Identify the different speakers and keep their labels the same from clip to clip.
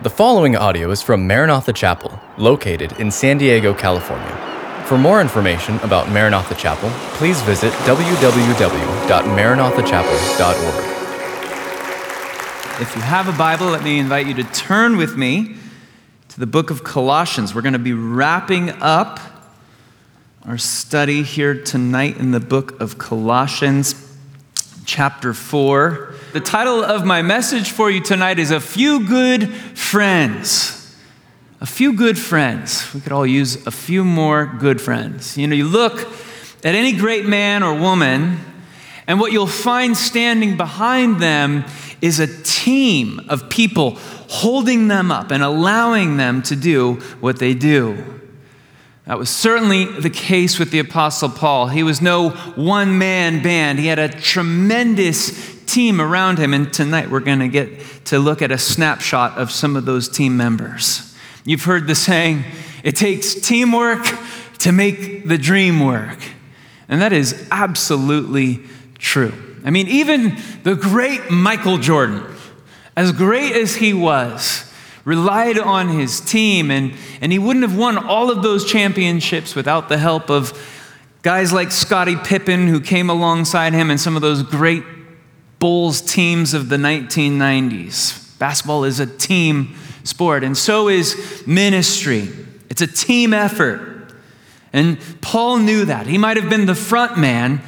Speaker 1: The following audio is from Maranatha Chapel, located in San Diego, California. For more information about Maranatha Chapel, please visit www.maranathachapel.org.
Speaker 2: If you have a Bible, let me invite you to turn with me to the book of Colossians. We're going to be wrapping up our study here tonight in the book of Colossians, chapter 4. The title of my message for you tonight is A Few Good Friends. A few good friends. We could all use a few more good friends. You know, you look at any great man or woman, and what you'll find standing behind them is a team of people holding them up and allowing them to do what they do. That was certainly the case with the Apostle Paul. He was no one man band, he had a tremendous team around him. And tonight we're going to get to look at a snapshot of some of those team members. You've heard the saying, it takes teamwork to make the dream work. And that is absolutely true. I mean, even the great Michael Jordan, as great as he was, relied on his team, and, and he wouldn't have won all of those championships without the help of guys like Scottie Pippen, who came alongside him, and some of those great Bulls teams of the 1990s. Basketball is a team sport, and so is ministry. It's a team effort. And Paul knew that. He might have been the front man,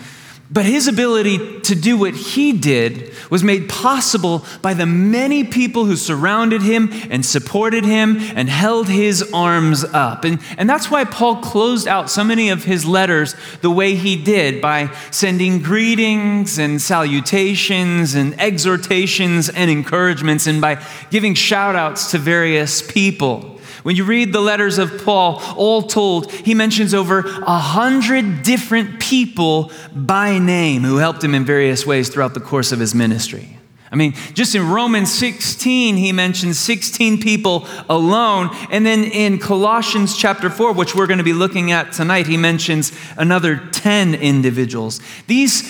Speaker 2: but his ability to do what he did was made possible by the many people who surrounded him and supported him and held his arms up. And, and that's why Paul closed out so many of his letters the way he did by sending greetings and salutations and exhortations and encouragements and by giving shout outs to various people. When you read the letters of Paul, all told, he mentions over a hundred different people by name who helped him in various ways throughout the course of his ministry. I mean, just in Romans 16, he mentions 16 people alone. And then in Colossians chapter 4, which we're going to be looking at tonight, he mentions another 10 individuals. These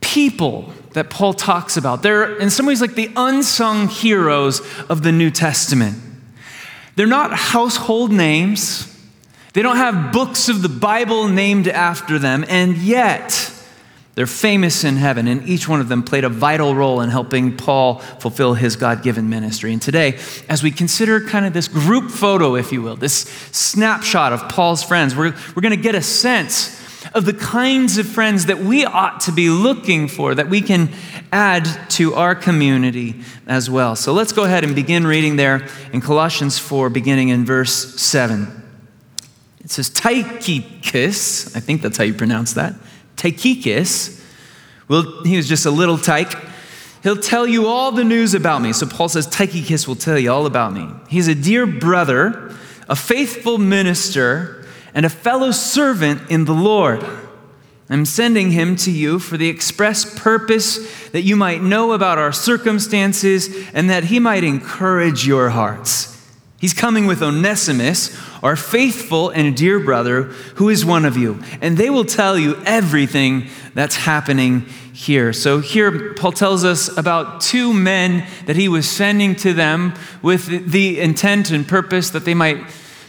Speaker 2: people that Paul talks about, they're in some ways like the unsung heroes of the New Testament. They're not household names. They don't have books of the Bible named after them, and yet they're famous in heaven, and each one of them played a vital role in helping Paul fulfill his God given ministry. And today, as we consider kind of this group photo, if you will, this snapshot of Paul's friends, we're, we're going to get a sense of the kinds of friends that we ought to be looking for, that we can add to our community as well. So let's go ahead and begin reading there in Colossians 4, beginning in verse 7. It says, Tychicus, I think that's how you pronounce that. Tychicus, well, he was just a little tyke. He'll tell you all the news about me. So Paul says, Tychicus will tell you all about me. He's a dear brother, a faithful minister and a fellow servant in the Lord. I'm sending him to you for the express purpose that you might know about our circumstances and that he might encourage your hearts. He's coming with Onesimus, our faithful and dear brother, who is one of you, and they will tell you everything that's happening here. So, here Paul tells us about two men that he was sending to them with the intent and purpose that they might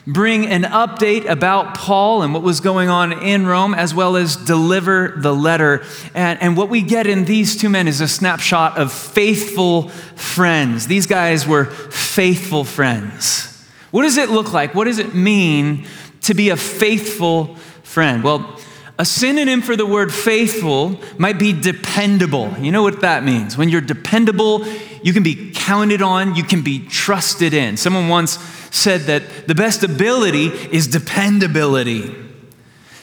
Speaker 2: bring an update about Paul and what was going on in Rome, as well as deliver the letter. And, and what we get in these two men is a snapshot of faithful friends. These guys were faithful friends. What does it look like? What does it mean to be a faithful friend? Well, a synonym for the word faithful might be dependable. You know what that means? When you're dependable, you can be counted on, you can be trusted in. Someone once said that the best ability is dependability.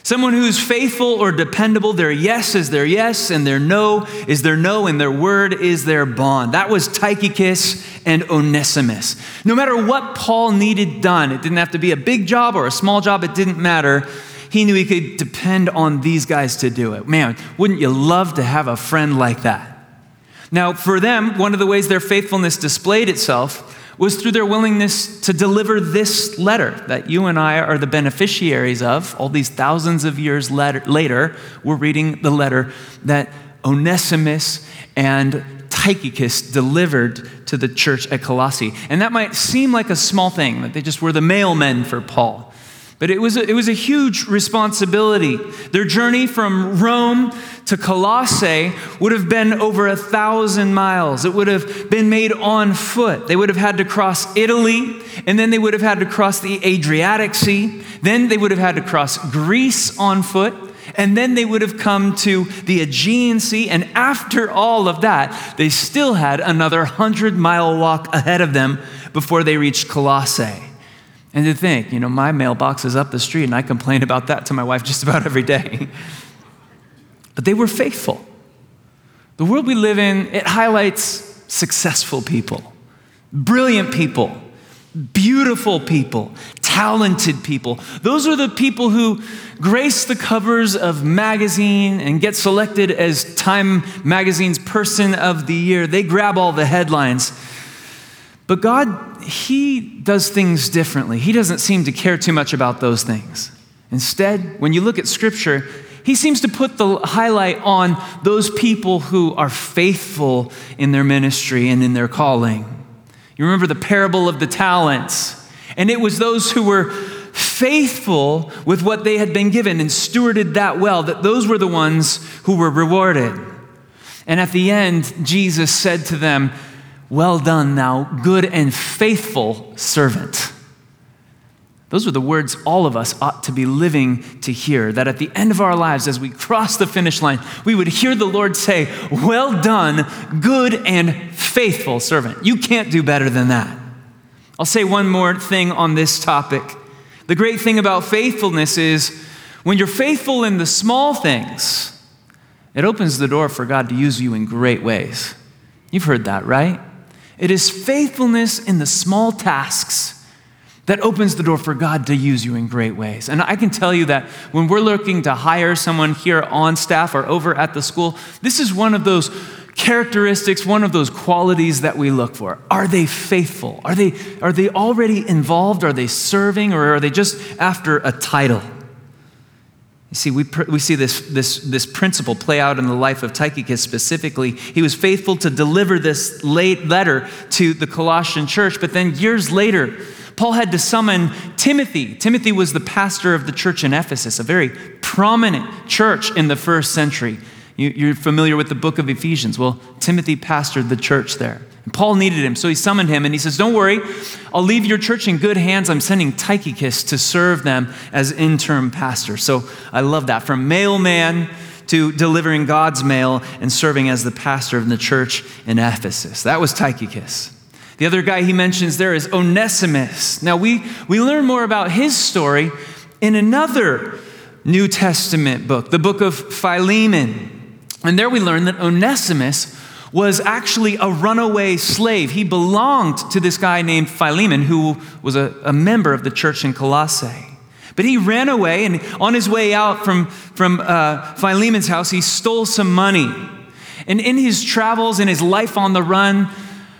Speaker 2: Someone who's faithful or dependable, their yes is their yes, and their no is their no, and their word is their bond. That was Tychicus and Onesimus. No matter what Paul needed done, it didn't have to be a big job or a small job, it didn't matter. He knew he could depend on these guys to do it. Man, wouldn't you love to have a friend like that? Now, for them, one of the ways their faithfulness displayed itself was through their willingness to deliver this letter that you and I are the beneficiaries of. All these thousands of years later, we're reading the letter that Onesimus and Tychicus delivered to the church at Colossae. And that might seem like a small thing, that they just were the mailmen for Paul. But it was, a, it was a huge responsibility. Their journey from Rome to Colossae would have been over a thousand miles. It would have been made on foot. They would have had to cross Italy, and then they would have had to cross the Adriatic Sea. Then they would have had to cross Greece on foot. And then they would have come to the Aegean Sea. And after all of that, they still had another 100 mile walk ahead of them before they reached Colossae. And to think, you know, my mailbox is up the street, and I complain about that to my wife just about every day. But they were faithful. The world we live in, it highlights successful people, brilliant people, beautiful people, talented people. Those are the people who grace the covers of magazine and get selected as Time magazine's person of the year. They grab all the headlines. But God, He does things differently. He doesn't seem to care too much about those things. Instead, when you look at Scripture, He seems to put the highlight on those people who are faithful in their ministry and in their calling. You remember the parable of the talents, and it was those who were faithful with what they had been given and stewarded that well, that those were the ones who were rewarded. And at the end, Jesus said to them, well done, thou good and faithful servant. Those are the words all of us ought to be living to hear. That at the end of our lives, as we cross the finish line, we would hear the Lord say, Well done, good and faithful servant. You can't do better than that. I'll say one more thing on this topic. The great thing about faithfulness is when you're faithful in the small things, it opens the door for God to use you in great ways. You've heard that, right? It is faithfulness in the small tasks that opens the door for God to use you in great ways. And I can tell you that when we're looking to hire someone here on staff or over at the school, this is one of those characteristics, one of those qualities that we look for. Are they faithful? Are they, are they already involved? Are they serving? Or are they just after a title? You see, we, we see this, this, this principle play out in the life of Tychicus specifically. He was faithful to deliver this late letter to the Colossian church, but then years later, Paul had to summon Timothy. Timothy was the pastor of the church in Ephesus, a very prominent church in the first century. You, are familiar with the book of Ephesians. Well, Timothy pastored the church there. And Paul needed him, so he summoned him and he says, Don't worry, I'll leave your church in good hands. I'm sending Tychicus to serve them as interim pastor. So I love that. From mailman to delivering God's mail and serving as the pastor of the church in Ephesus. That was Tychicus. The other guy he mentions there is Onesimus. Now, we, we learn more about his story in another New Testament book, the book of Philemon. And there we learn that Onesimus was actually a runaway slave. He belonged to this guy named Philemon, who was a, a member of the church in Colossae. But he ran away, and on his way out from, from uh, Philemon's house, he stole some money. And in his travels, in his life on the run,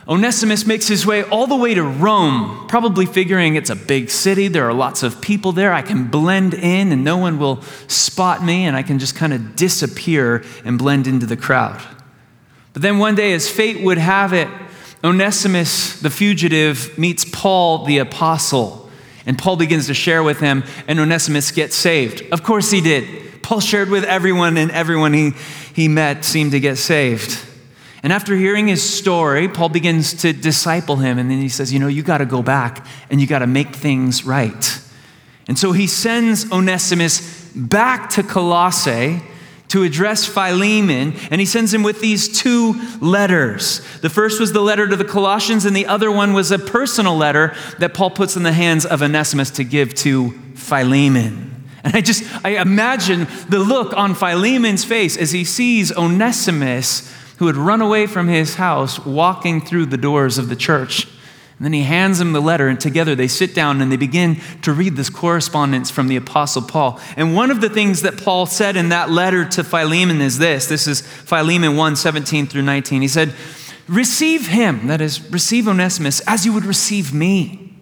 Speaker 2: Onesimus makes his way all the way to Rome, probably figuring it's a big city. There are lots of people there. I can blend in and no one will spot me, and I can just kind of disappear and blend into the crowd. But then one day, as fate would have it, Onesimus, the fugitive, meets Paul, the apostle. And Paul begins to share with him, and Onesimus gets saved. Of course, he did. Paul shared with everyone, and everyone he, he met seemed to get saved. And after hearing his story, Paul begins to disciple him. And then he says, You know, you got to go back and you got to make things right. And so he sends Onesimus back to Colossae to address Philemon, and he sends him with these two letters. The first was the letter to the Colossians, and the other one was a personal letter that Paul puts in the hands of Onesimus to give to Philemon. And I just, I imagine the look on Philemon's face as he sees Onesimus, who had run away from his house, walking through the doors of the church. And then he hands him the letter, and together they sit down and they begin to read this correspondence from the Apostle Paul. And one of the things that Paul said in that letter to Philemon is this this is Philemon 1 17 through 19. He said, Receive him, that is, receive Onesimus, as you would receive me.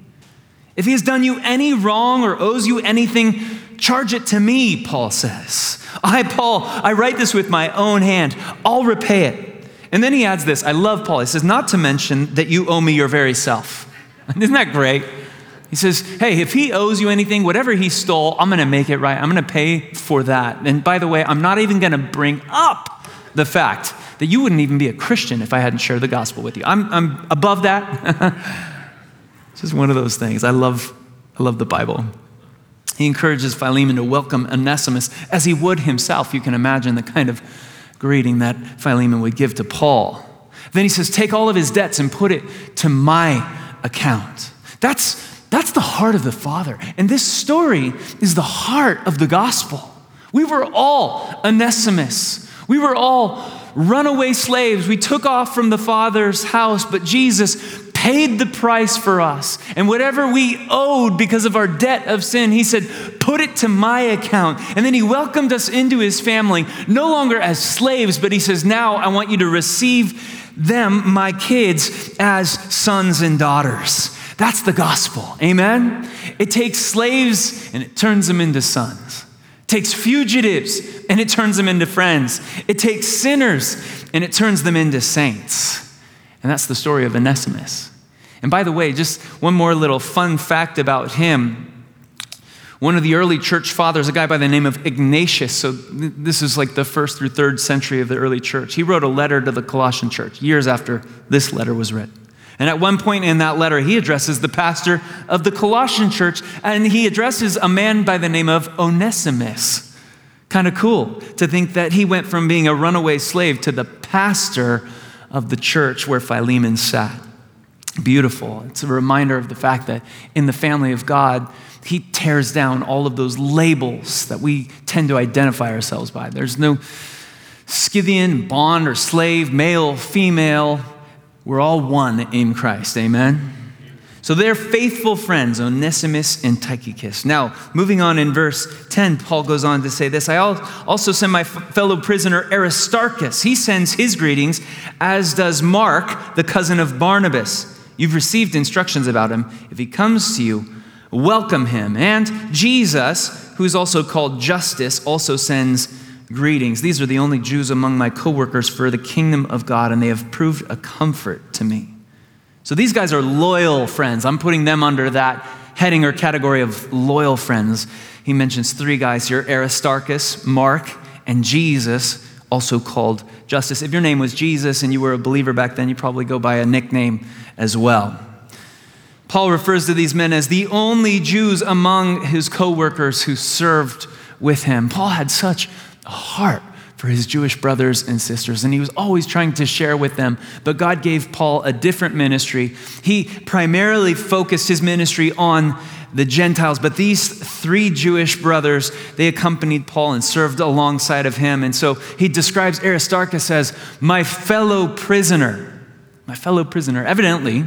Speaker 2: If he has done you any wrong or owes you anything, charge it to me, Paul says. I, Paul, I write this with my own hand. I'll repay it. And then he adds this I love Paul. He says, Not to mention that you owe me your very self. Isn't that great? He says, Hey, if he owes you anything, whatever he stole, I'm going to make it right. I'm going to pay for that. And by the way, I'm not even going to bring up the fact that you wouldn't even be a Christian if I hadn't shared the gospel with you. I'm, I'm above that. it's just one of those things. I love, I love the Bible. He encourages Philemon to welcome Onesimus as he would himself. You can imagine the kind of greeting that Philemon would give to Paul. Then he says, Take all of his debts and put it to my account. That's, that's the heart of the Father. And this story is the heart of the gospel. We were all Onesimus. We were all runaway slaves. We took off from the Father's house, but Jesus paid the price for us. And whatever we owed because of our debt of sin, He said, put it to my account. And then He welcomed us into His family, no longer as slaves, but He says, now I want you to receive them, my kids, as sons and daughters. That's the gospel. Amen? It takes slaves and it turns them into sons. It takes fugitives and it turns them into friends. It takes sinners and it turns them into saints. And that's the story of Onesimus. And by the way, just one more little fun fact about him. One of the early church fathers, a guy by the name of Ignatius, so this is like the first through third century of the early church, he wrote a letter to the Colossian church years after this letter was written. And at one point in that letter, he addresses the pastor of the Colossian church, and he addresses a man by the name of Onesimus. Kind of cool to think that he went from being a runaway slave to the pastor of the church where Philemon sat. Beautiful. It's a reminder of the fact that in the family of God, he tears down all of those labels that we tend to identify ourselves by. There's no Scythian, bond, or slave, male, female. We're all one in Christ. Amen? So they're faithful friends, Onesimus and Tychicus. Now, moving on in verse 10, Paul goes on to say this I also send my fellow prisoner Aristarchus. He sends his greetings, as does Mark, the cousin of Barnabas. You've received instructions about him. If he comes to you, welcome him. And Jesus, who is also called Justus, also sends greetings. These are the only Jews among my coworkers for the kingdom of God, and they have proved a comfort to me. So these guys are loyal friends. I'm putting them under that heading or category of loyal friends. He mentions three guys here Aristarchus, Mark, and Jesus, also called Justus. If your name was Jesus and you were a believer back then, you probably go by a nickname as well. Paul refers to these men as the only Jews among his co workers who served with him. Paul had such a heart for his Jewish brothers and sisters, and he was always trying to share with them. But God gave Paul a different ministry. He primarily focused his ministry on the Gentiles, but these three Jewish brothers, they accompanied Paul and served alongside of him. And so he describes Aristarchus as my fellow prisoner. My fellow prisoner. Evidently,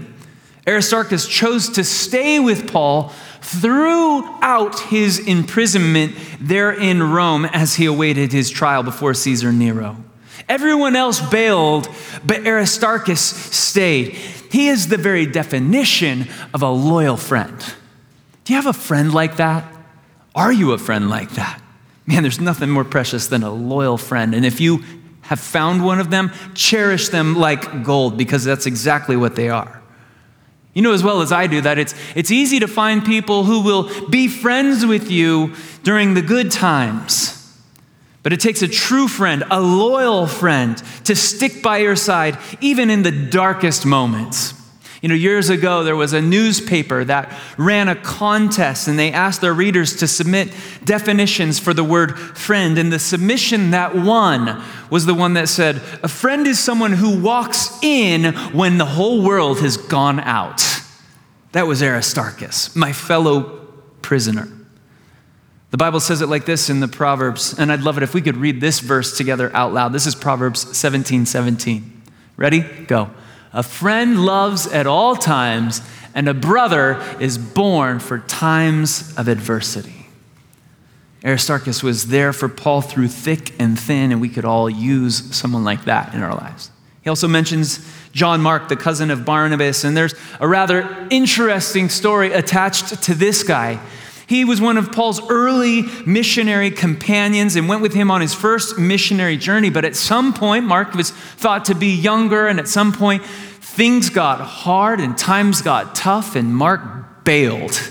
Speaker 2: Aristarchus chose to stay with Paul throughout his imprisonment there in Rome as he awaited his trial before Caesar Nero. Everyone else bailed, but Aristarchus stayed. He is the very definition of a loyal friend. Do you have a friend like that? Are you a friend like that? Man, there's nothing more precious than a loyal friend. And if you have found one of them, cherish them like gold because that's exactly what they are. You know as well as I do that it's, it's easy to find people who will be friends with you during the good times. But it takes a true friend, a loyal friend, to stick by your side even in the darkest moments. You know, years ago, there was a newspaper that ran a contest and they asked their readers to submit definitions for the word friend. And the submission that won was the one that said, A friend is someone who walks in when the whole world has gone out. That was Aristarchus, my fellow prisoner. The Bible says it like this in the Proverbs, and I'd love it if we could read this verse together out loud. This is Proverbs 17 17. Ready? Go. A friend loves at all times, and a brother is born for times of adversity. Aristarchus was there for Paul through thick and thin, and we could all use someone like that in our lives. He also mentions John Mark, the cousin of Barnabas, and there's a rather interesting story attached to this guy. He was one of Paul's early missionary companions and went with him on his first missionary journey. But at some point, Mark was thought to be younger, and at some point, things got hard and times got tough, and Mark bailed.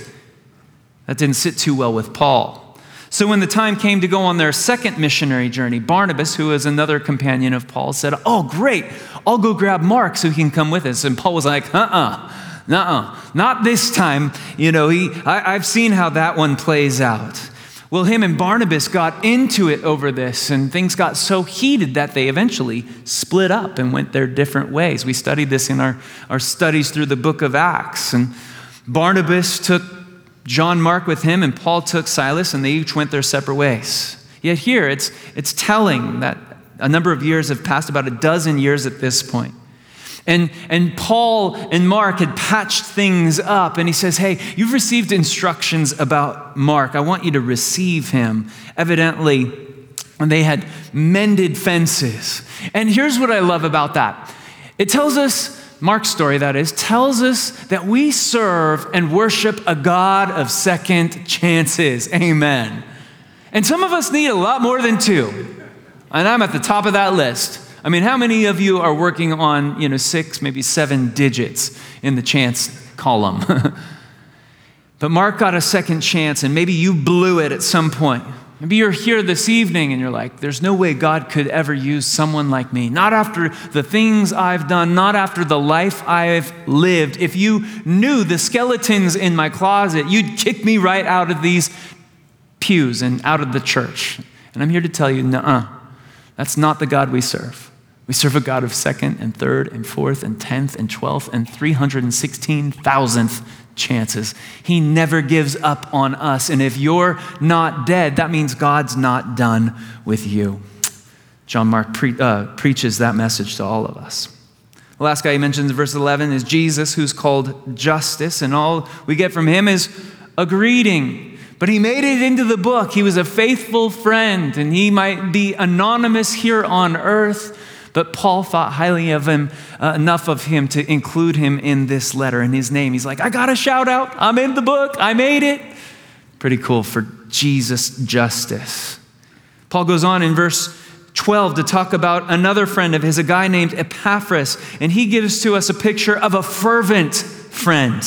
Speaker 2: That didn't sit too well with Paul. So when the time came to go on their second missionary journey, Barnabas, who was another companion of Paul, said, Oh, great, I'll go grab Mark so he can come with us. And Paul was like, Uh uh-uh, uh, uh not this time. You know, he, I, I've seen how that one plays out. Well, him and Barnabas got into it over this, and things got so heated that they eventually split up and went their different ways. We studied this in our, our studies through the book of Acts. And Barnabas took John Mark with him, and Paul took Silas, and they each went their separate ways. Yet here, it's, it's telling that a number of years have passed, about a dozen years at this point. And, and Paul and Mark had patched things up, and he says, Hey, you've received instructions about Mark. I want you to receive him. Evidently, they had mended fences. And here's what I love about that it tells us Mark's story, that is, tells us that we serve and worship a God of second chances. Amen. And some of us need a lot more than two. And I'm at the top of that list. I mean, how many of you are working on, you know, six, maybe seven digits in the chance column? but Mark got a second chance, and maybe you blew it at some point. Maybe you're here this evening and you're like, there's no way God could ever use someone like me. Not after the things I've done, not after the life I've lived. If you knew the skeletons in my closet, you'd kick me right out of these pews and out of the church. And I'm here to tell you, nah, that's not the God we serve. We serve a God of second and third and fourth and tenth and twelfth and 316,000th chances. He never gives up on us. And if you're not dead, that means God's not done with you. John Mark pre- uh, preaches that message to all of us. The last guy he mentions in verse 11 is Jesus, who's called Justus, and all we get from him is a greeting. But he made it into the book. He was a faithful friend, and he might be anonymous here on earth, but Paul thought highly of him, uh, enough of him to include him in this letter in his name. He's like, I got a shout out. I'm in the book. I made it. Pretty cool for Jesus Justus. Paul goes on in verse 12 to talk about another friend of his, a guy named Epaphras, and he gives to us a picture of a fervent friend.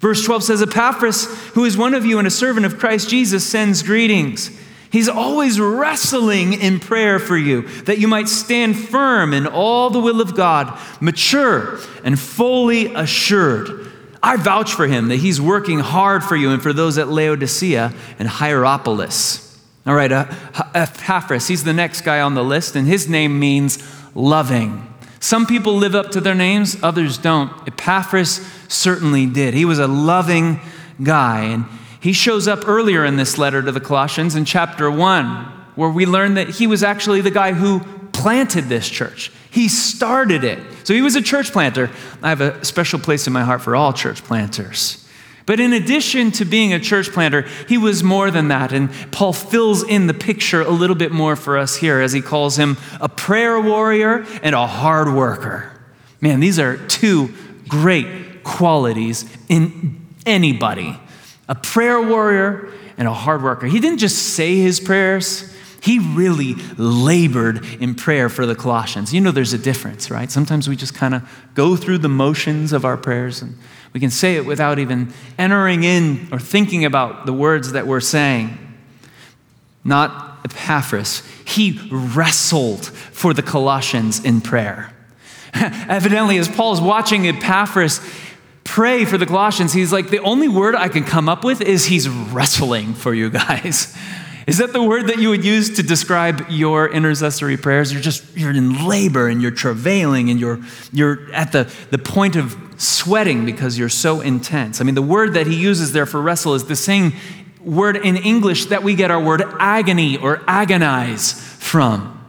Speaker 2: Verse 12 says, Epaphras, who is one of you and a servant of Christ Jesus, sends greetings. He's always wrestling in prayer for you, that you might stand firm in all the will of God, mature and fully assured. I vouch for him that he's working hard for you and for those at Laodicea and Hierapolis. All right, uh, Epaphras, he's the next guy on the list, and his name means loving. Some people live up to their names, others don't. Epaphras certainly did. He was a loving guy, and he shows up earlier in this letter to the Colossians in chapter 1, where we learn that he was actually the guy who planted this church. He started it. So he was a church planter. I have a special place in my heart for all church planters. But in addition to being a church planter, he was more than that. And Paul fills in the picture a little bit more for us here as he calls him a prayer warrior and a hard worker. Man, these are two great qualities in anybody a prayer warrior and a hard worker. He didn't just say his prayers, he really labored in prayer for the Colossians. You know, there's a difference, right? Sometimes we just kind of go through the motions of our prayers and we can say it without even entering in or thinking about the words that we're saying. Not Epaphras. He wrestled for the Colossians in prayer. Evidently, as Paul is watching Epaphras, pray for the Colossians, he's like, the only word I can come up with is he's wrestling for you guys. Is that the word that you would use to describe your intercessory prayers? You're just, you're in labor and you're travailing and you're, you're at the, the point of sweating because you're so intense. I mean, the word that he uses there for wrestle is the same word in English that we get our word agony or agonize from.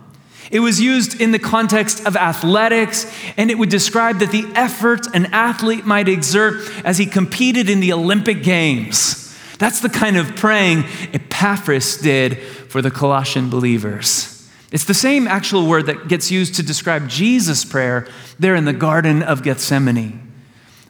Speaker 2: It was used in the context of athletics, and it would describe that the effort an athlete might exert as he competed in the Olympic Games. That's the kind of praying Epaphras did for the Colossian believers. It's the same actual word that gets used to describe Jesus' prayer there in the Garden of Gethsemane.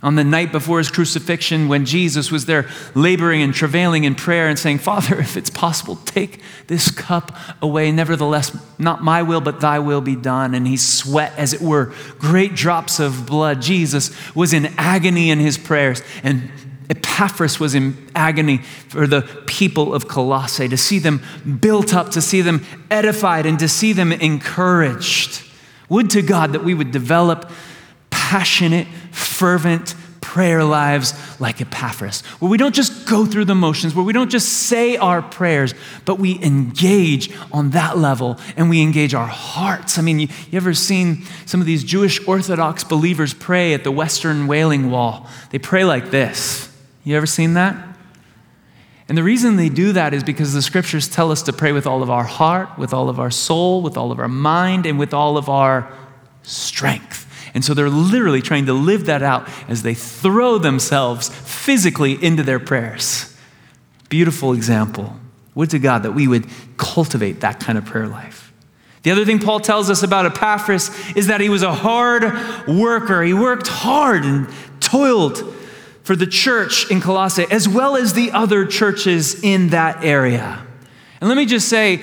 Speaker 2: On the night before his crucifixion when Jesus was there laboring and travailing in prayer and saying, Father, if it's possible, take this cup away. Nevertheless, not my will, but thy will be done. And he sweat, as it were, great drops of blood. Jesus was in agony in his prayers. And Epaphras was in agony for the people of Colossae, to see them built up, to see them edified, and to see them encouraged. Would to God that we would develop passionate, fervent prayer lives like Epaphras, where we don't just go through the motions, where we don't just say our prayers, but we engage on that level and we engage our hearts. I mean, you, you ever seen some of these Jewish Orthodox believers pray at the Western Wailing Wall? They pray like this. You ever seen that? And the reason they do that is because the scriptures tell us to pray with all of our heart, with all of our soul, with all of our mind, and with all of our strength. And so they're literally trying to live that out as they throw themselves physically into their prayers. Beautiful example. Would to God that we would cultivate that kind of prayer life. The other thing Paul tells us about Epaphras is that he was a hard worker. He worked hard and toiled for the church in Colossae, as well as the other churches in that area. And let me just say,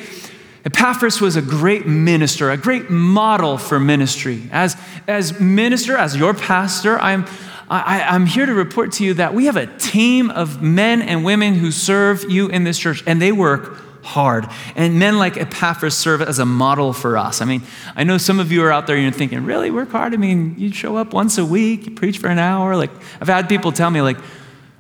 Speaker 2: Epaphras was a great minister, a great model for ministry. As, as minister, as your pastor, I'm, I, I'm here to report to you that we have a team of men and women who serve you in this church, and they work hard. And men like Epaphras serve as a model for us. I mean, I know some of you are out there and you're thinking, really work hard? I mean, you show up once a week, you preach for an hour. Like, I've had people tell me, like,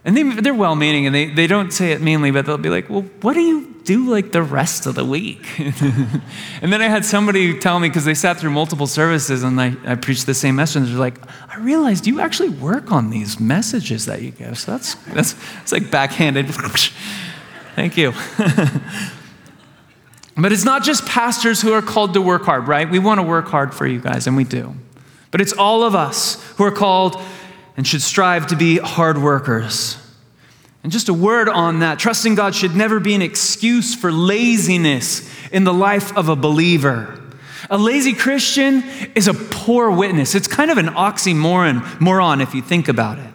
Speaker 2: and they, they're well meaning and they, they don't say it meanly, but they'll be like, well, what do you do like the rest of the week? and then I had somebody tell me, because they sat through multiple services and I, I preached the same message, and they're like, I realized you actually work on these messages that you give. So that's, that's it's like backhanded. Thank you. but it's not just pastors who are called to work hard, right? We want to work hard for you guys, and we do. But it's all of us who are called and should strive to be hard workers. And just a word on that trusting God should never be an excuse for laziness in the life of a believer. A lazy Christian is a poor witness. It's kind of an oxymoron moron if you think about it.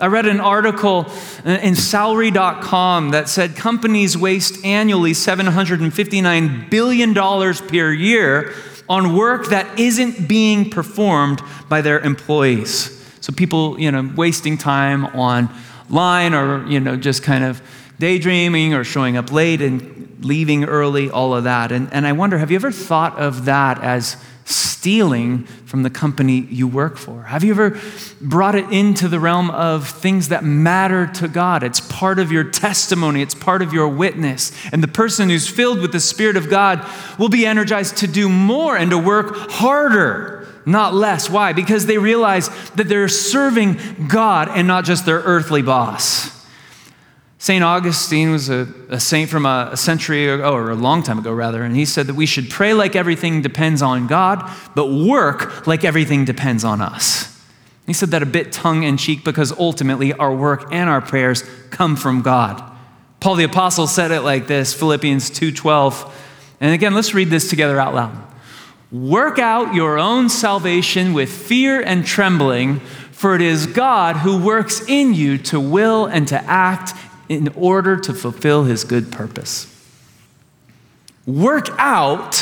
Speaker 2: I read an article in salary.com that said companies waste annually $759 billion per year on work that isn't being performed by their employees. So people, you know, wasting time online or, you know, just kind of daydreaming or showing up late and leaving early, all of that. And, and I wonder, have you ever thought of that as stealing from the company you work for? Have you ever brought it into the realm of things that matter to God? It's part of your testimony, it's part of your witness. And the person who's filled with the Spirit of God will be energized to do more and to work harder not less. Why? Because they realize that they're serving God and not just their earthly boss. St. Augustine was a, a saint from a, a, century ago, or a long time ago, rather, and he said that we should pray like everything depends on God, but work like everything depends on us. He said that a bit tongue in cheek because ultimately our work and our prayers come from God. Paul the apostle said it like this, Philippians 2:12. And again, let's read this together out loud. Work out your own salvation with fear and trembling, for it is God who works in you to will and to act in order to fulfill his good purpose. Work out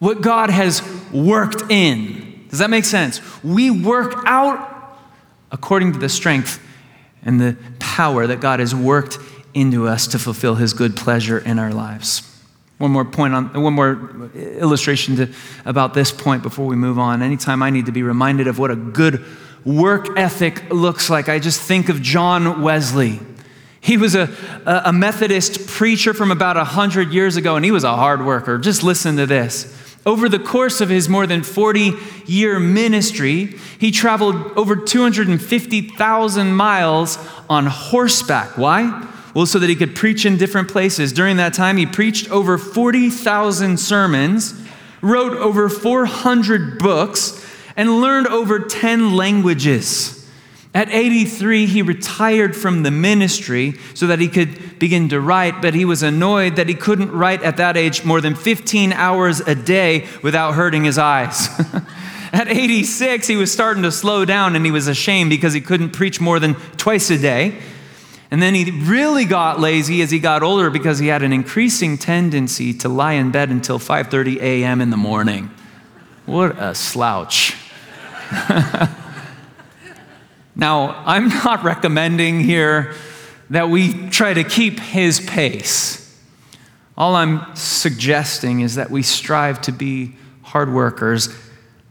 Speaker 2: what God has worked in. Does that make sense? We work out according to the strength and the power that God has worked into us to fulfill his good pleasure in our lives. One more point on, one more illustration to, about this point before we move on. Anytime I need to be reminded of what a good work ethic looks like, I just think of John Wesley. He was a, a Methodist preacher from about 100 years ago, and he was a hard worker. Just listen to this. Over the course of his more than 40 year ministry, he traveled over 250,000 miles on horseback. Why? Well, so that he could preach in different places. During that time, he preached over 40,000 sermons, wrote over 400 books, and learned over 10 languages. At 83, he retired from the ministry so that he could begin to write, but he was annoyed that he couldn't write at that age more than 15 hours a day without hurting his eyes. at 86, he was starting to slow down and he was ashamed because he couldn't preach more than twice a day. And then he really got lazy as he got older because he had an increasing tendency to lie in bed until 5:30 a.m. in the morning. What a slouch. now, I'm not recommending here that we try to keep his pace. All I'm suggesting is that we strive to be hard workers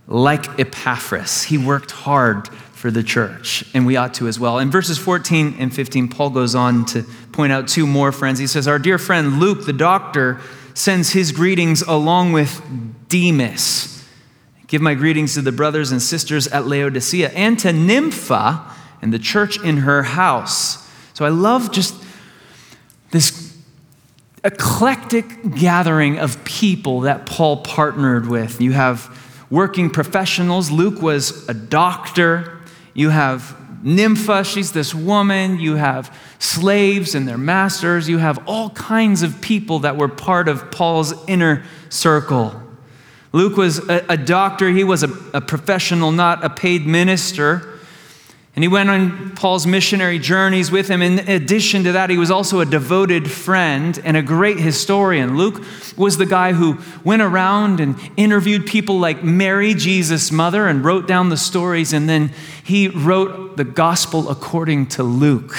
Speaker 2: like Epaphras. He worked hard for the church, and we ought to as well. In verses 14 and 15, Paul goes on to point out two more friends. He says, Our dear friend Luke, the doctor, sends his greetings along with Demas. Give my greetings to the brothers and sisters at Laodicea and to Nympha and the church in her house. So I love just this eclectic gathering of people that Paul partnered with. You have working professionals. Luke was a doctor. You have Nympha, she's this woman. You have slaves and their masters. You have all kinds of people that were part of Paul's inner circle. Luke was a, a doctor, he was a, a professional, not a paid minister. And he went on Paul's missionary journeys with him. In addition to that, he was also a devoted friend and a great historian. Luke was the guy who went around and interviewed people like Mary, Jesus' mother, and wrote down the stories. And then he wrote the gospel according to Luke.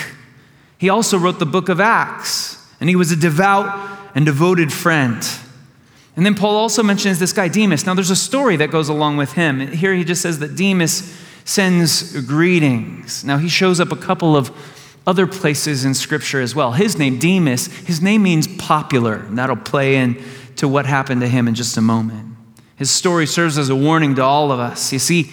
Speaker 2: He also wrote the book of Acts, and he was a devout and devoted friend. And then Paul also mentions this guy, Demas. Now, there's a story that goes along with him. Here he just says that Demas sends greetings. Now, he shows up a couple of other places in Scripture as well. His name, Demas, his name means popular, and that'll play into what happened to him in just a moment. His story serves as a warning to all of us. You see,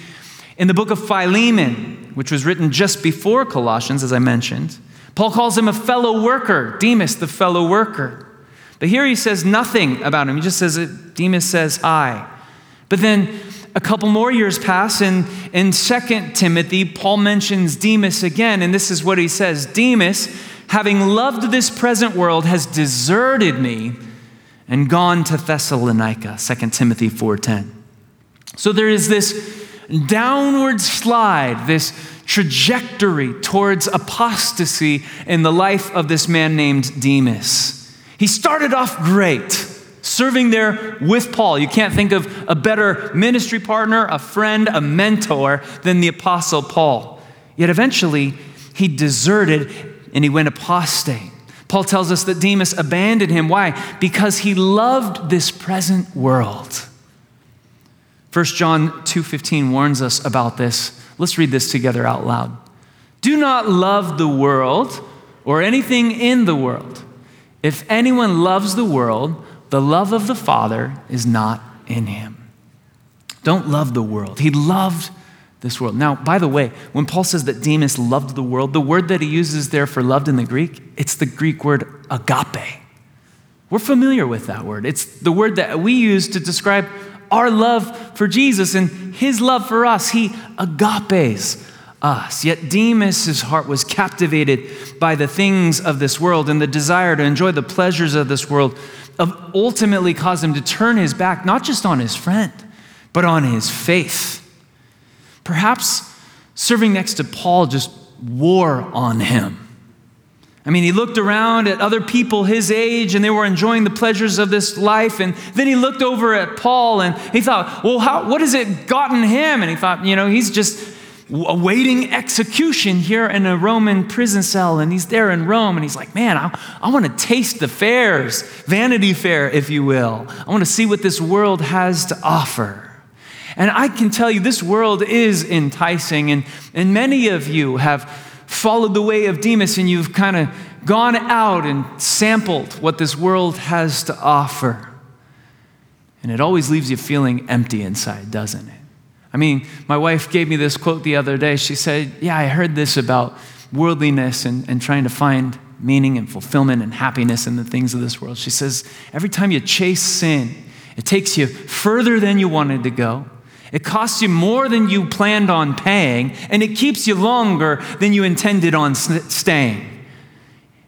Speaker 2: in the book of Philemon, which was written just before Colossians, as I mentioned, Paul calls him a fellow worker, Demas, the fellow worker. But here he says nothing about him. He just says Demas says I. But then a couple more years pass, and in 2 Timothy, Paul mentions Demas again, and this is what he says Demas, having loved this present world, has deserted me and gone to Thessalonica, 2 Timothy 4:10. So there is this downward slide, this trajectory towards apostasy in the life of this man named Demas. He started off great serving there with Paul. You can't think of a better ministry partner, a friend, a mentor than the Apostle Paul. Yet eventually, he deserted and he went apostate. Paul tells us that Demas abandoned him. Why? Because he loved this present world. 1 John 2:15 warns us about this. Let's read this together out loud. Do not love the world or anything in the world. If anyone loves the world, the love of the Father is not in him. Don't love the world. He loved this world. Now, by the way, when Paul says that Demas loved the world, the word that he uses there for loved in the Greek, it's the Greek word agape. We're familiar with that word. It's the word that we use to describe our love for Jesus and his love for us. He agapes us. Yet Demas' heart was captivated by the things of this world and the desire to enjoy the pleasures of this world ultimately caused him to turn his back not just on his friend, but on his faith. Perhaps serving next to Paul just wore on him. I mean, he looked around at other people his age and they were enjoying the pleasures of this life. And then he looked over at Paul and he thought, well, how, what has it gotten him? And he thought, you know, he's just awaiting execution here in a Roman prison cell, and he's there in Rome, and he's like, Man, I, I want to taste the fairs, Vanity Fair, if you will. I want to see what this world has to offer. And I can tell you, this world is enticing, and, and many of you have followed the way of Demas, and you've kind of gone out and sampled what this world has to offer. And it always leaves you feeling empty inside, doesn't it? I mean, my wife gave me this quote the other day. She said, Yeah, I heard this about worldliness and, and trying to find meaning and fulfillment and happiness in the things of this world. She says, Every time you chase sin, it takes you further than you wanted to go. It costs you more than you planned on paying, and it keeps you longer than you intended on staying.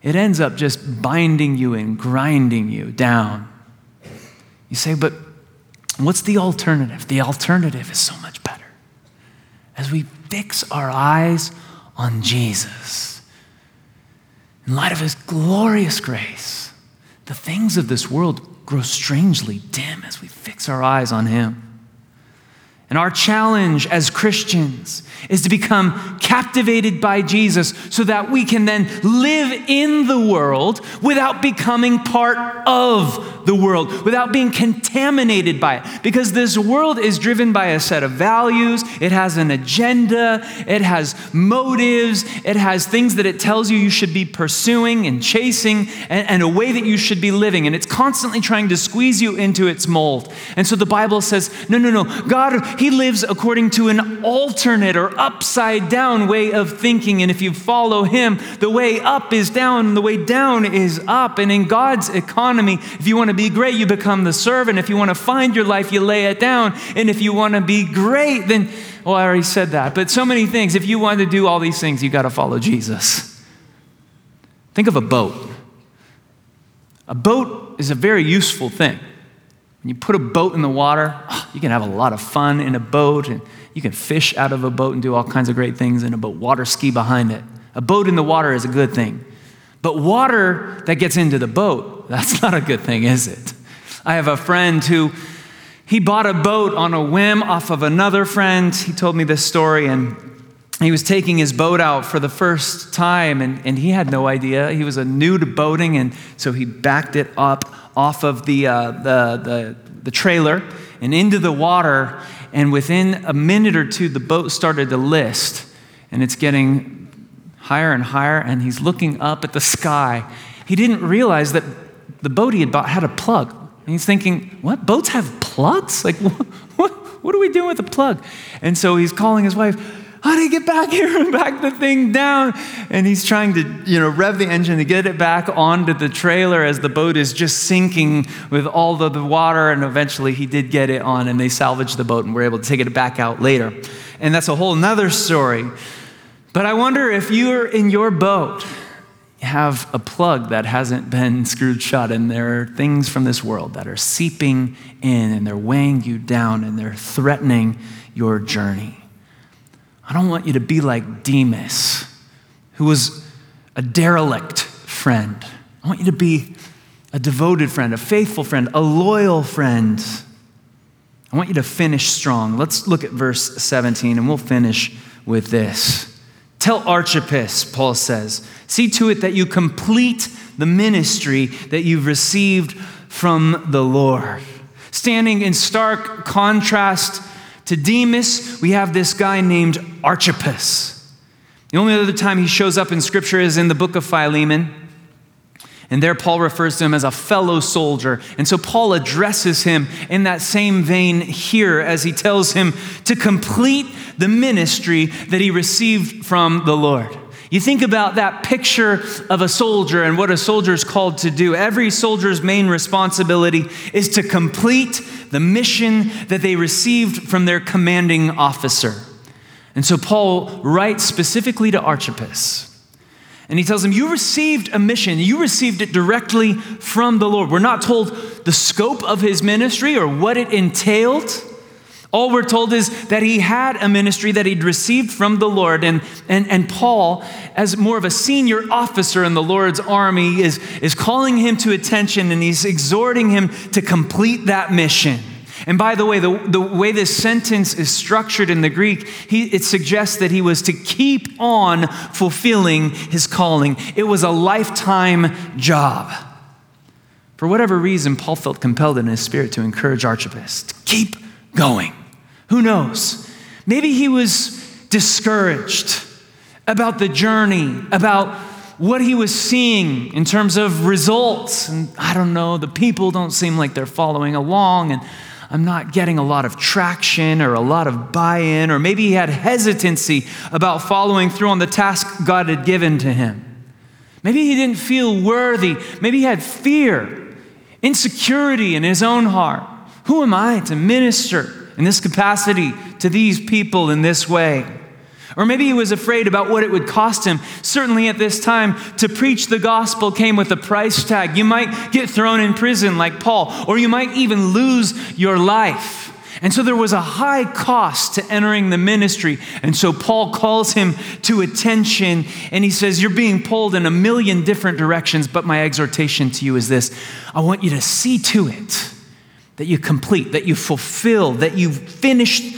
Speaker 2: It ends up just binding you and grinding you down. You say, but What's the alternative? The alternative is so much. As we fix our eyes on Jesus. In light of his glorious grace, the things of this world grow strangely dim as we fix our eyes on him. And our challenge as Christians is to become captivated by Jesus so that we can then live in the world without becoming part of the world, without being contaminated by it. Because this world is driven by a set of values, it has an agenda, it has motives, it has things that it tells you you should be pursuing and chasing, and, and a way that you should be living. And it's constantly trying to squeeze you into its mold. And so the Bible says, no, no, no. God he lives according to an alternate or upside down way of thinking. And if you follow him, the way up is down, the way down is up. And in God's economy, if you want to be great, you become the servant. If you want to find your life, you lay it down. And if you want to be great, then, well, I already said that. But so many things. If you want to do all these things, you got to follow Jesus. Think of a boat. A boat is a very useful thing. When you put a boat in the water, you can have a lot of fun in a boat, and you can fish out of a boat and do all kinds of great things in a boat, water ski behind it. A boat in the water is a good thing. But water that gets into the boat, that's not a good thing, is it? I have a friend who he bought a boat on a whim off of another friend. He told me this story, and he was taking his boat out for the first time, and, and he had no idea. He was a new to boating, and so he backed it up off of the, uh, the, the, the trailer and into the water. And within a minute or two, the boat started to list, and it's getting higher and higher, and he's looking up at the sky. He didn't realize that the boat he had bought had a plug. And he's thinking, what? Boats have plugs? Like, what, what, what are we doing with a plug? And so he's calling his wife, honey, get back here and back the thing down. And he's trying to, you know, rev the engine to get it back onto the trailer as the boat is just sinking with all of the water. And eventually he did get it on and they salvaged the boat and were able to take it back out later. And that's a whole nother story. But I wonder if you're in your boat, have a plug that hasn't been screwed shut, and there are things from this world that are seeping in and they're weighing you down and they're threatening your journey. I don't want you to be like Demas, who was a derelict friend. I want you to be a devoted friend, a faithful friend, a loyal friend. I want you to finish strong. Let's look at verse 17 and we'll finish with this. Tell Archippus, Paul says, see to it that you complete the ministry that you've received from the Lord. Standing in stark contrast to Demas, we have this guy named Archippus. The only other time he shows up in Scripture is in the book of Philemon. And there, Paul refers to him as a fellow soldier. And so, Paul addresses him in that same vein here as he tells him to complete the ministry that he received from the Lord. You think about that picture of a soldier and what a soldier is called to do. Every soldier's main responsibility is to complete the mission that they received from their commanding officer. And so Paul writes specifically to Archippus. And he tells him, You received a mission. You received it directly from the Lord. We're not told the scope of his ministry or what it entailed. All we're told is that he had a ministry that he'd received from the Lord. And, and, and Paul, as more of a senior officer in the Lord's army, is, is calling him to attention and he's exhorting him to complete that mission. And by the way, the, the way this sentence is structured in the Greek, he, it suggests that he was to keep on fulfilling his calling. It was a lifetime job. For whatever reason, Paul felt compelled in his spirit to encourage Archippus to keep going. Who knows? Maybe he was discouraged about the journey, about what he was seeing in terms of results. And I don't know, the people don't seem like they're following along, and I'm not getting a lot of traction or a lot of buy in, or maybe he had hesitancy about following through on the task God had given to him. Maybe he didn't feel worthy. Maybe he had fear, insecurity in his own heart. Who am I to minister in this capacity to these people in this way. Or maybe he was afraid about what it would cost him. Certainly at this time, to preach the gospel came with a price tag. You might get thrown in prison like Paul, or you might even lose your life. And so there was a high cost to entering the ministry. And so Paul calls him to attention and he says, You're being pulled in a million different directions, but my exhortation to you is this I want you to see to it that you complete, that you fulfill, that you finished,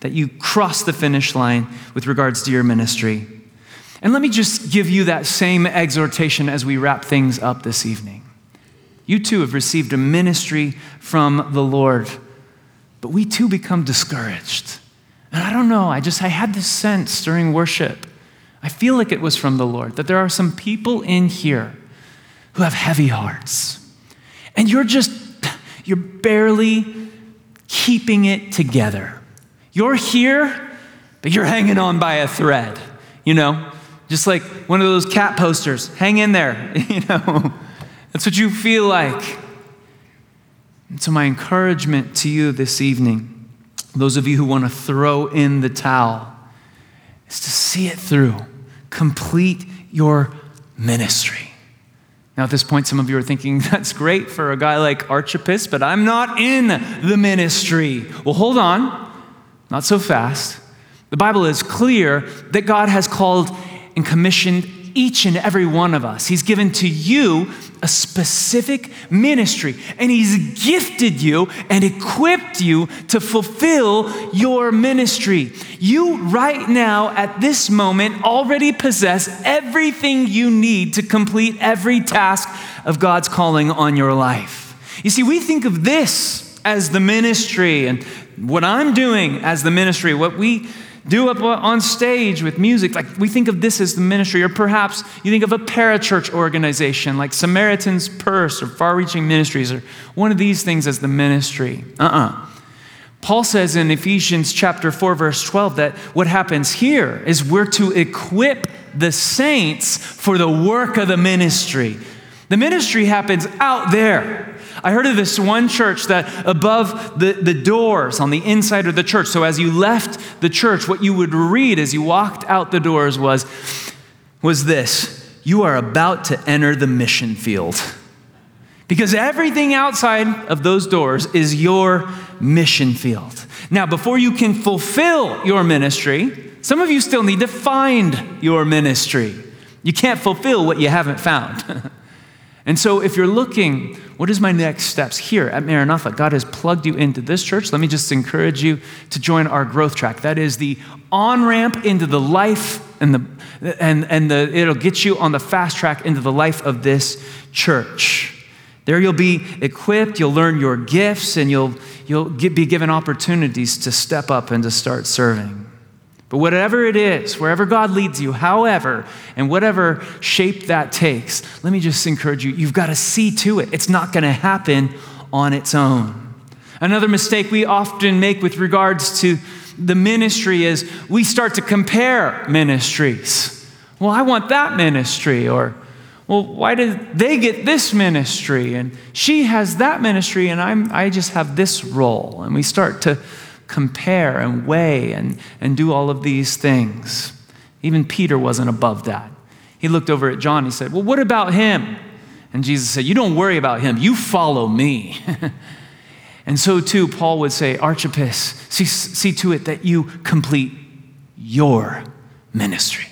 Speaker 2: that you cross the finish line with regards to your ministry. And let me just give you that same exhortation as we wrap things up this evening. You too have received a ministry from the Lord but we too become discouraged. And I don't know, I just, I had this sense during worship. I feel like it was from the Lord that there are some people in here who have heavy hearts. And you're just, you're barely keeping it together. You're here, but you're hanging on by a thread, you know? Just like one of those cat posters, hang in there, you know? That's what you feel like. And so, my encouragement to you this evening, those of you who want to throw in the towel, is to see it through. Complete your ministry. Now, at this point, some of you are thinking, that's great for a guy like Archippus, but I'm not in the ministry. Well, hold on, not so fast. The Bible is clear that God has called and commissioned each and every one of us. He's given to you a specific ministry, and He's gifted you and equipped you to fulfill your ministry. You, right now, at this moment, already possess everything you need to complete every task of God's calling on your life. You see, we think of this as the ministry, and what I'm doing as the ministry, what we do up on stage with music. Like we think of this as the ministry, or perhaps you think of a parachurch organization like Samaritan's Purse or Far Reaching Ministries, or one of these things as the ministry. Uh uh-uh. uh Paul says in Ephesians chapter 4, verse 12, that what happens here is we're to equip the saints for the work of the ministry. The ministry happens out there. I heard of this one church that above the, the doors on the inside of the church, so as you left the church, what you would read as you walked out the doors was, was this You are about to enter the mission field. Because everything outside of those doors is your mission field. Now, before you can fulfill your ministry, some of you still need to find your ministry. You can't fulfill what you haven't found. And so, if you're looking, what is my next steps here at Maranatha? God has plugged you into this church. Let me just encourage you to join our growth track. That is the on ramp into the life and the and and the it'll get you on the fast track into the life of this church. There you'll be equipped, you'll learn your gifts, and you'll you'll get, be given opportunities to step up and to start serving. But whatever it is, wherever God leads you, however, and whatever shape that takes, let me just encourage you you've got to see to it. It's not going to happen on its own. Another mistake we often make with regards to the ministry is we start to compare ministries. Well, I want that ministry, or well, why did they get this ministry? And she has that ministry, and I'm, I just have this role. And we start to compare and weigh and, and do all of these things. Even Peter wasn't above that. He looked over at John. He said, Well, what about him? And Jesus said, You don't worry about him. You follow me. and so, too, Paul would say, Archippus, see, see to it that you complete your ministry.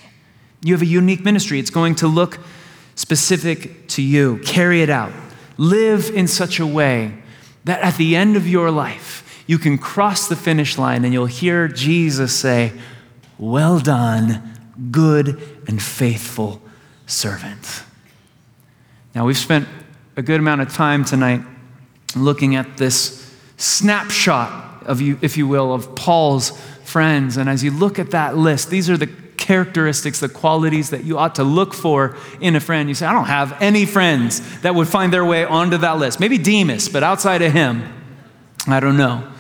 Speaker 2: You have a unique ministry. It's going to look specific to you. Carry it out. Live in such a way that at the end of your life, you can cross the finish line and you'll hear Jesus say, Well done, good and faithful servant. Now, we've spent a good amount of time tonight looking at this snapshot of you, if you will, of Paul's friends. And as you look at that list, these are the characteristics, the qualities that you ought to look for in a friend. You say, I don't have any friends that would find their way onto that list. Maybe Demas, but outside of him, I don't know.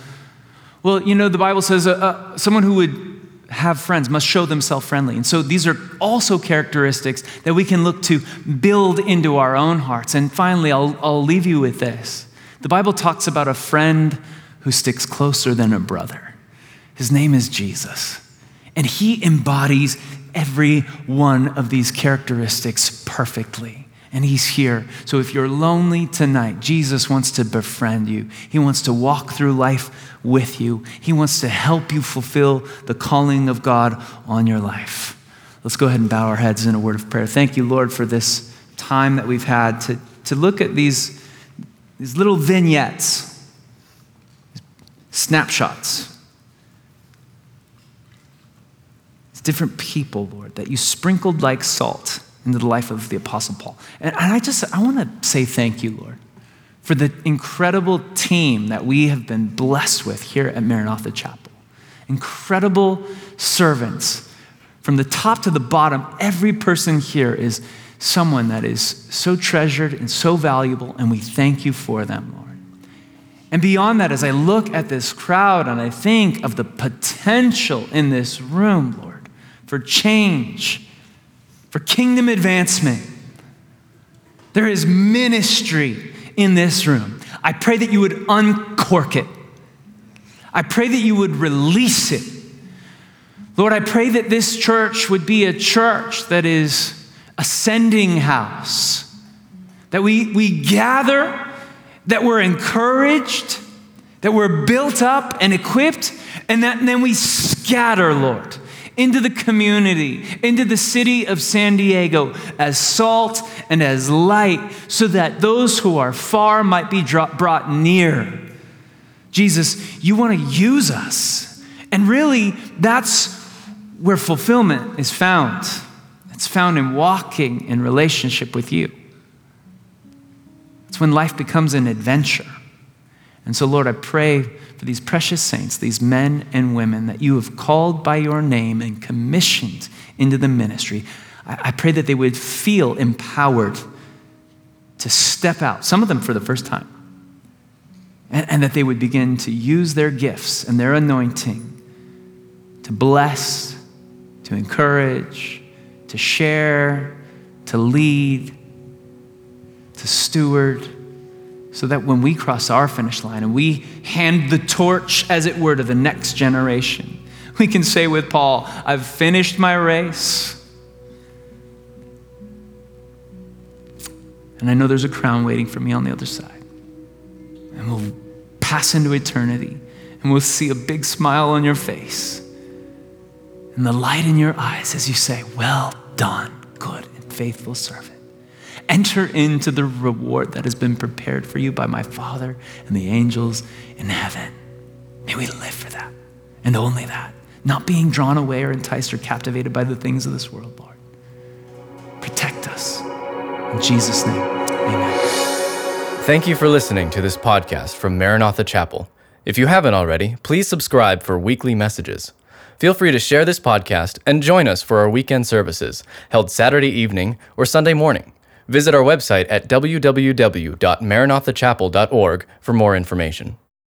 Speaker 2: Well, you know, the Bible says uh, uh, someone who would have friends must show themselves friendly. And so these are also characteristics that we can look to build into our own hearts. And finally, I'll, I'll leave you with this. The Bible talks about a friend who sticks closer than a brother. His name is Jesus. And he embodies every one of these characteristics perfectly. And He's here. So if you're lonely tonight, Jesus wants to befriend you. He wants to walk through life with you. He wants to help you fulfill the calling of God on your life. Let's go ahead and bow our heads in a word of prayer. Thank you, Lord, for this time that we've had to, to look at these, these little vignettes, snapshots. It's different people, Lord, that you sprinkled like salt into the life of the Apostle Paul. And, I just, I want to say thank you, Lord, for the incredible team that we have been blessed with here at Maranatha Chapel. Incredible servants. From the top to the bottom, every person here is someone that is so treasured and so valuable, and we thank you for them, Lord. And beyond that, as I look at this crowd and I think of the potential in this room, Lord, for change, for kingdom advancement. There is ministry in this room. I pray that you would uncork it. I pray that you would release it. Lord, I pray that this church would be a church that is ascending house, that we, we gather, that we're encouraged, that we're built up and equipped, and, that, and then we scatter, Lord into the community, into the city of San Diego as salt and as light, so that those who are far might be brought near. Jesus, you want to use us. And really, that's where fulfillment is found. It's found in walking in relationship with you. It's when life becomes an adventure. And so, Lord, I pray for these precious saints, these men and women that you have called by your name and commissioned into the ministry. I, pray that they would feel empowered to step out, some of them for the first time, and, and that they would begin to use their gifts and their anointing to bless, to encourage, to share, to lead, to steward so that when we cross our finish line and we hand the torch, as it were, to the next generation, we can say with Paul, I've finished my race. And I know there's a crown waiting for me on the other side. And we'll pass into eternity and we'll see a big smile on your face and the light in your eyes as you say, Well done, good and faithful servant. Enter into the reward that has been prepared for you by my Father and the angels in heaven. May we live for that and only that, not being drawn away or enticed or captivated by the things of this world, Lord. Protect us. In Jesus' name, amen.
Speaker 1: Thank you for listening to this podcast from Maranatha Chapel. If you haven't already, please subscribe for weekly messages. Feel free to share this podcast and join us for our weekend services held Saturday evening or Sunday morning. Visit our website at www.maranathachapel.org for more information.